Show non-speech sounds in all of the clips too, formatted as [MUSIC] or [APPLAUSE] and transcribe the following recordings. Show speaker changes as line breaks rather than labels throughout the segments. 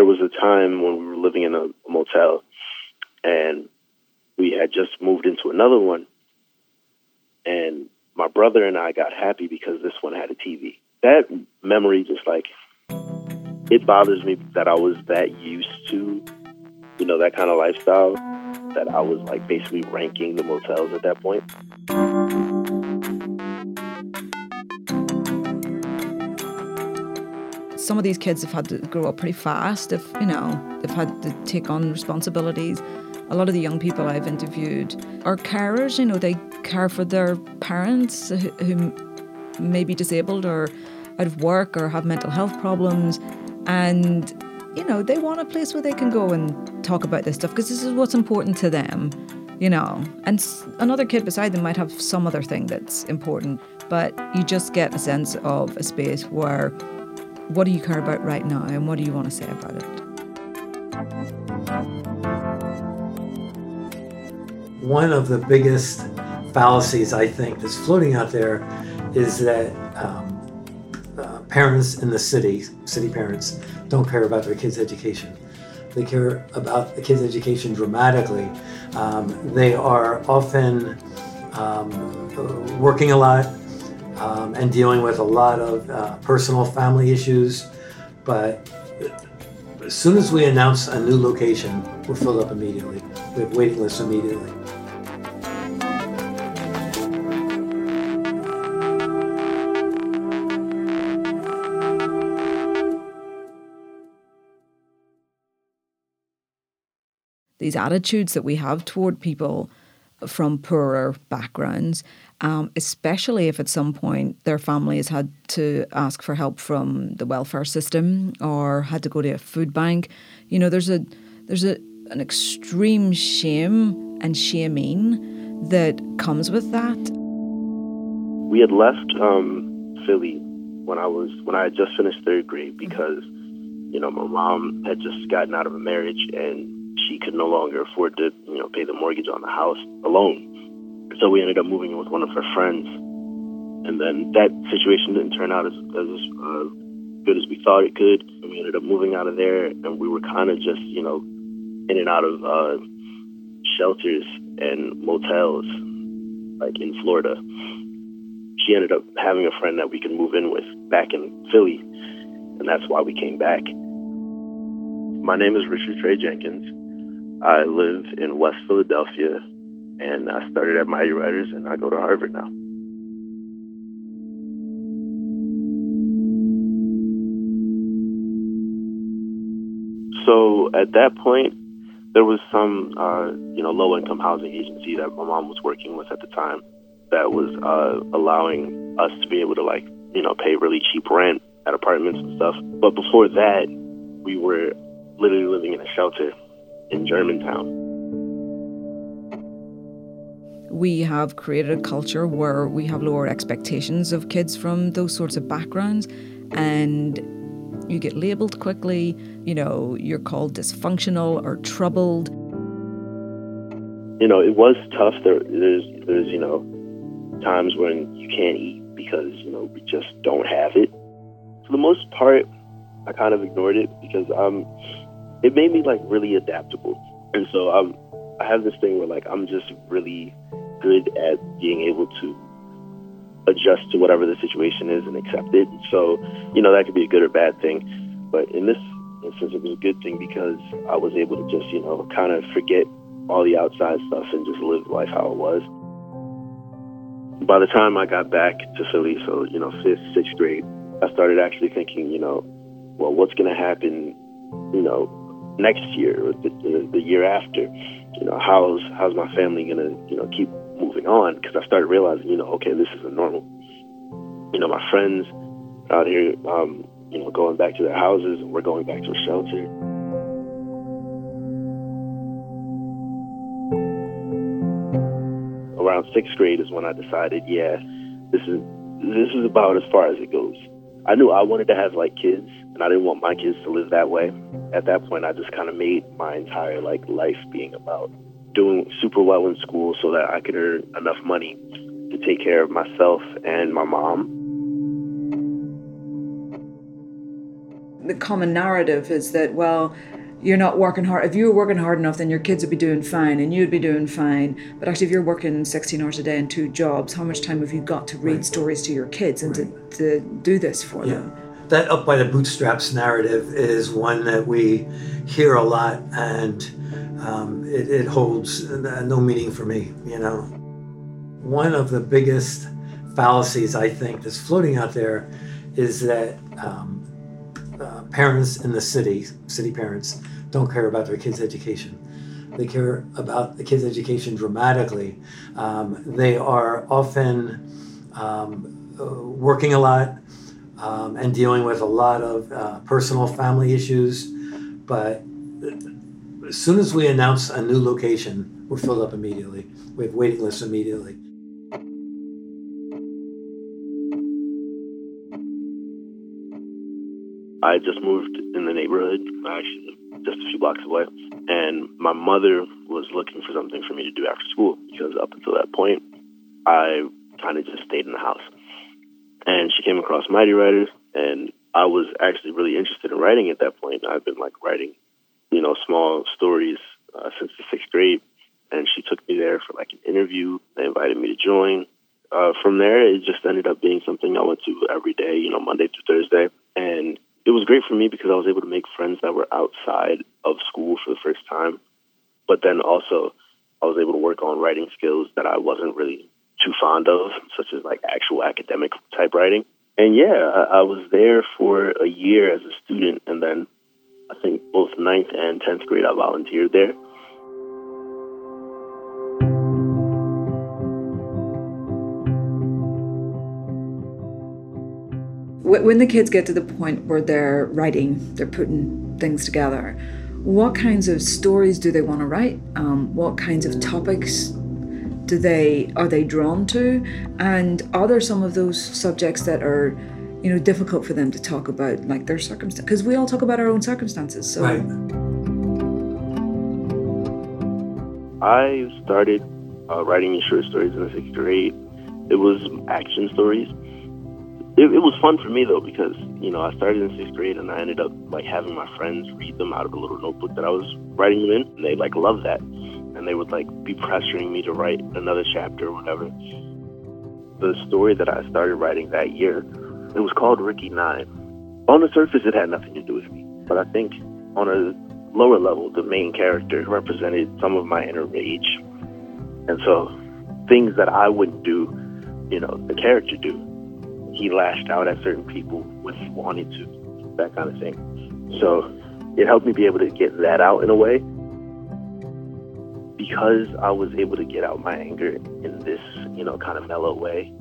there was a time when we were living in a, motel and we had just moved into another one and my brother and I got happy because this one had a TV. That memory just like it bothers me that I was that used to, you know, that kind of lifestyle that I was like basically ranking the motels at that point.
Some of these kids have had to grow up pretty fast. If you know, they've had to take on responsibilities. A lot of the young people I've interviewed are carers. You know, they care for their parents who, may be disabled or out of work or have mental health problems, and you know, they want a place where they can go and talk about this stuff because this is what's important to them, you know. And another kid beside them might have some other thing that's important, but you just get a sense of a space where what do you care about right now and what do you want to say about it?
One of the biggest fallacies I think that's floating out there is that um, uh, parents in the city, city parents, don't care about their kids' education. They care about the kids' education dramatically. Um, they are often um, working a lot um, and dealing with a lot of uh, personal family issues. But as soon as we announce a new location, we're filled up immediately. We have waiting lists immediately.
these attitudes that we have toward people from poorer backgrounds, um, especially if at some point their family has had to ask for help from the welfare system or had to go to a food bank. You know, there's a there's a an extreme shame and shaming that comes with that.
We had left um, Philly when I was when I had just finished third grade because you know my mom had just gotten out of a marriage and she could no longer afford to, you know, pay the mortgage on the house alone. So we ended up moving in with one of her friends, and then that situation didn't turn out as as uh, good as we thought it could. And we ended up moving out of there, and we were kind of just, you know, in and out of uh, shelters and motels, like in Florida. She ended up having a friend that we could move in with back in Philly, and that's why we came back. My name is Richard Trey Jenkins. I live in West Philadelphia, and I started at Mighty Writers, and I go to Harvard now. So at that point, there was some, uh, you know, low-income housing agency that my mom was working with at the time that was uh, allowing us to be able to, like, you know, pay really cheap rent at apartments and stuff. But before that, we were literally living in a shelter in Germantown.
We have created a culture where we have lower expectations of kids from those sorts of backgrounds, and you get labeled quickly. You know, you're called dysfunctional or troubled.
You know, it was tough. There, there's, there's, you know, times when you can't eat because you know we just don't have it. For the most part, I kind of ignored it because I'm it made me like really adaptable. And so I'm I have this thing where like I'm just really good at being able to adjust to whatever the situation is and accept it. So, you know, that could be a good or bad thing. But in this instance it was a good thing because I was able to just, you know, kind of forget all the outside stuff and just live life how it was. By the time I got back to Philly, so, you know, fifth, sixth grade, I started actually thinking, you know, well, what's going to happen, you know, next year or the, the year after. You know, how's how's my family gonna you know keep moving on? Because I started realizing, you know, okay, this isn't normal. You know, my friends out here, um, you know, going back to their houses, and we're going back to a shelter. Around sixth grade is when I decided, yeah, this is this is about as far as it goes. I knew I wanted to have like kids, and I didn't want my kids to live that way. At that point, I just kind of made my entire like life being about doing super well in school so that I could earn enough money to take care of myself and my mom.
the common narrative is that well you're not working hard. If you were working hard enough, then your kids would be doing fine and you'd be doing fine. But actually, if you're working 16 hours a day and two jobs, how much time have you got to read right. stories to your kids and right. to, to do this for yeah. them?
That up by the bootstraps narrative is one that we hear a lot and um, it, it holds no meaning for me, you know. One of the biggest fallacies I think that's floating out there is that um, uh, parents in the city, city parents, don't care about their kids' education. They care about the kids' education dramatically. Um, they are often um, uh, working a lot um, and dealing with a lot of uh, personal family issues. But as soon as we announce a new location, we're filled up immediately. We have waiting lists immediately.
I just moved in the neighborhood, actually just a few blocks away, and my mother was looking for something for me to do after school because up until that point, I kind of just stayed in the house. And she came across Mighty Writers, and I was actually really interested in writing at that point. I've been like writing, you know, small stories uh, since the sixth grade, and she took me there for like an interview. They invited me to join. Uh, from there, it just ended up being something I went to every day, you know, Monday through Thursday, and it was great for me because I was able to make friends that were outside of school for the first time. But then also, I was able to work on writing skills that I wasn't really too fond of, such as like actual academic type writing. And yeah, I, I was there for a year as a student, and then I think both ninth and tenth grade I volunteered there.
When the kids get to the point where they're writing, they're putting things together, what kinds of stories do they want to write? Um, what kinds of topics do they are they drawn to? And are there some of those subjects that are, you know, difficult for them to talk about, like their circumstance? Because we all talk about our own circumstances. So.
Right.
I started uh, writing short stories in the sixth grade. It was action stories it, it was fun for me though because you know I started in sixth grade and I ended up like having my friends read them out of a little notebook that I was writing them in, and they like loved that, and they would like be pressuring me to write another chapter or whatever. The story that I started writing that year, it was called Ricky Nine. On the surface, it had nothing to do with me, but I think on a lower level, the main character represented some of my inner rage, and so things that I wouldn't do, you know, the character do he lashed out at certain people when he wanted to, that kind of thing. So it helped me be able to get that out in a way. Because I was able to get out my anger in this, you know, kind of mellow way,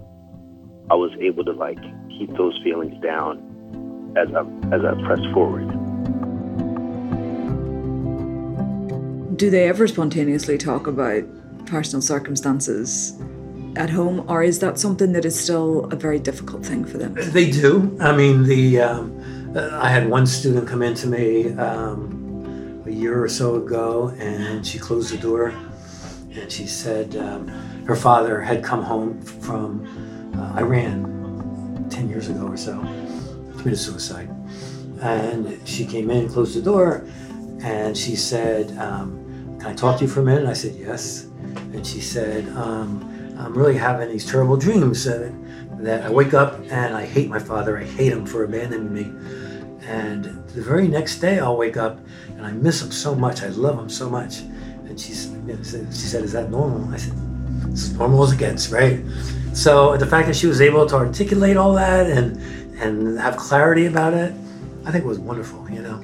I was able to like keep those feelings down as I as I pressed forward.
Do they ever spontaneously talk about personal circumstances at home, or is that something that is still a very difficult thing for them?
They do. I mean, the um, uh, I had one student come in to me um, a year or so ago, and she closed the door, and she said um, her father had come home from uh, Iran ten years ago or so, committed suicide, and she came in, closed the door, and she said, um, "Can I talk to you for a minute?" I said, "Yes," and she said. Um, I'm really having these terrible dreams uh, that I wake up and I hate my father. I hate him for abandoning me. And the very next day, I'll wake up and I miss him so much. I love him so much. And she, she said, Is that normal? I said, It's normal as it gets, right? So the fact that she was able to articulate all that and, and have clarity about it, I think was wonderful, you know.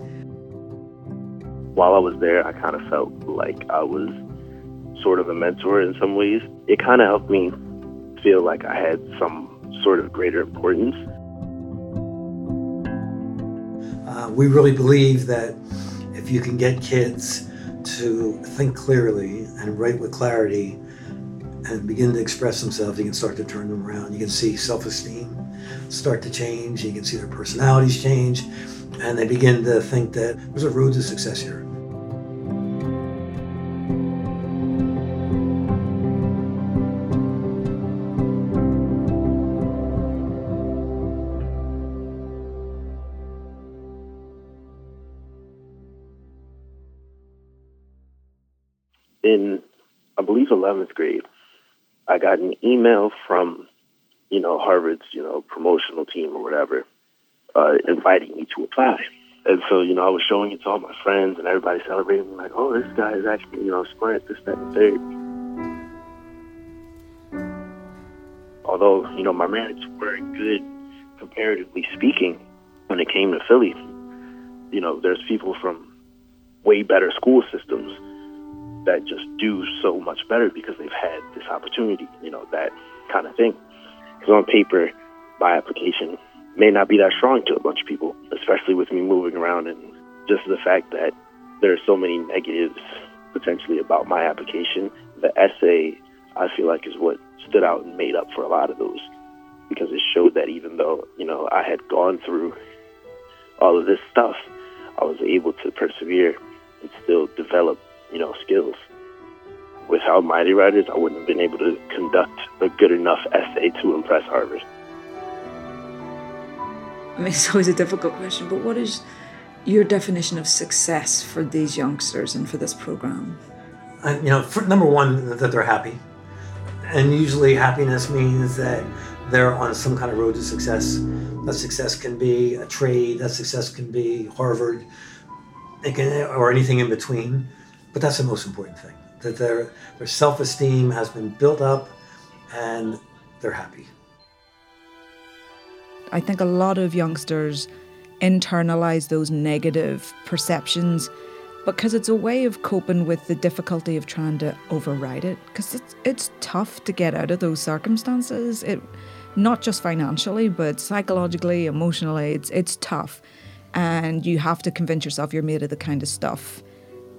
While I was there, I kind of felt like I was sort of a mentor in some ways. It kind of helped me feel like I had some sort of greater importance.
Uh, we really believe that if you can get kids to think clearly and write with clarity and begin to express themselves, you can start to turn them around. You can see self esteem start to change, you can see their personalities change, and they begin to think that there's a road to success here.
11th grade, I got an email from, you know, Harvard's, you know, promotional team or whatever, uh, inviting me to apply. And so, you know, I was showing it to all my friends and everybody celebrating, like, oh, this guy is actually, you know, smart, this, that, and third. Although, you know, my merits were good comparatively speaking when it came to Philly, you know, there's people from way better school systems that just do so much better because they've had this opportunity, you know, that kind of thing. Because on paper, my application may not be that strong to a bunch of people, especially with me moving around and just the fact that there are so many negatives potentially about my application. The essay, I feel like, is what stood out and made up for a lot of those because it showed that even though, you know, I had gone through all of this stuff, I was able to persevere and still develop, you know, skills. Without Mighty Writers, I wouldn't have been able to conduct a good enough essay to impress Harvard.
I mean, [LAUGHS] it's always a difficult question, but what is your definition of success for these youngsters and for this program?
Uh, you know, for, number one, that they're happy. And usually happiness means that they're on some kind of road to success. That success can be a trade, that success can be Harvard, can, or anything in between. But that's the most important thing that their, their self esteem has been built up and they're happy.
I think a lot of youngsters internalize those negative perceptions because it's a way of coping with the difficulty of trying to override it. Because it's it's tough to get out of those circumstances. It not just financially but psychologically emotionally it's it's tough. And you have to convince yourself you're made of the kind of stuff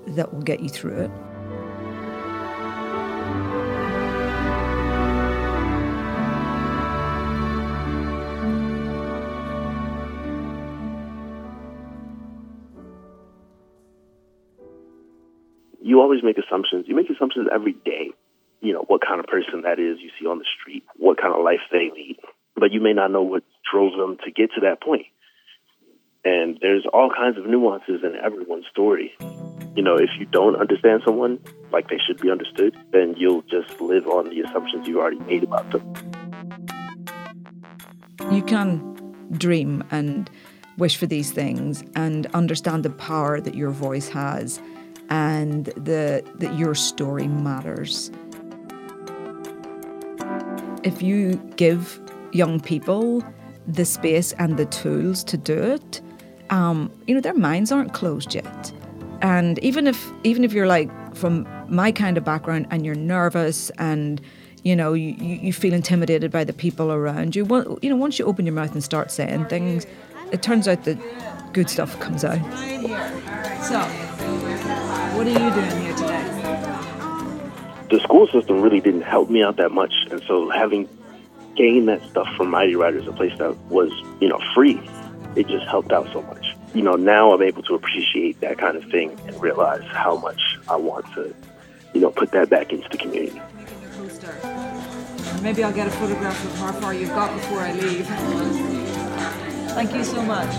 that will get you through it
you always make assumptions. You make assumptions every day. You know, what kind of person that is you see on the street, what kind of life they lead. But you may not know what drove them to get to that point. And there's all kinds of nuances in everyone's story. You know, if you don't understand someone like they should be understood, then you'll just live on the assumptions you already made about them.
You can dream and wish for these things and understand the power that your voice has and the, that your story matters. If you give young people the space and the tools to do it, um, you know their minds aren't closed yet. And even if even if you're like from my kind of background and you're nervous and you know you, you feel intimidated by the people around you, you know once you open your mouth and start saying things, it turns out that good stuff comes out. So what are you doing here today?
The school system really didn't help me out that much, and so having gained that stuff from Mighty Writers, a place that was, you know, free, it just helped out so much. You know, now I'm able to appreciate that kind of thing and realize how much I want to, you know, put that back into the community.
Maybe I'll get a photograph of how far you've got before I leave. Thank you so much.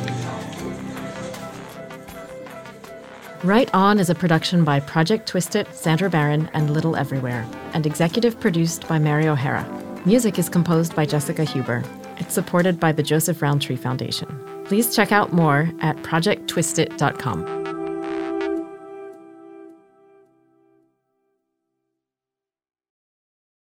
Right On is a production by Project Twist-It, Sandra Barron, and Little Everywhere, and executive produced by Mary O'Hara. Music is composed by Jessica Huber. It's supported by the Joseph Rowntree Foundation. Please check out more at projecttwistit.com.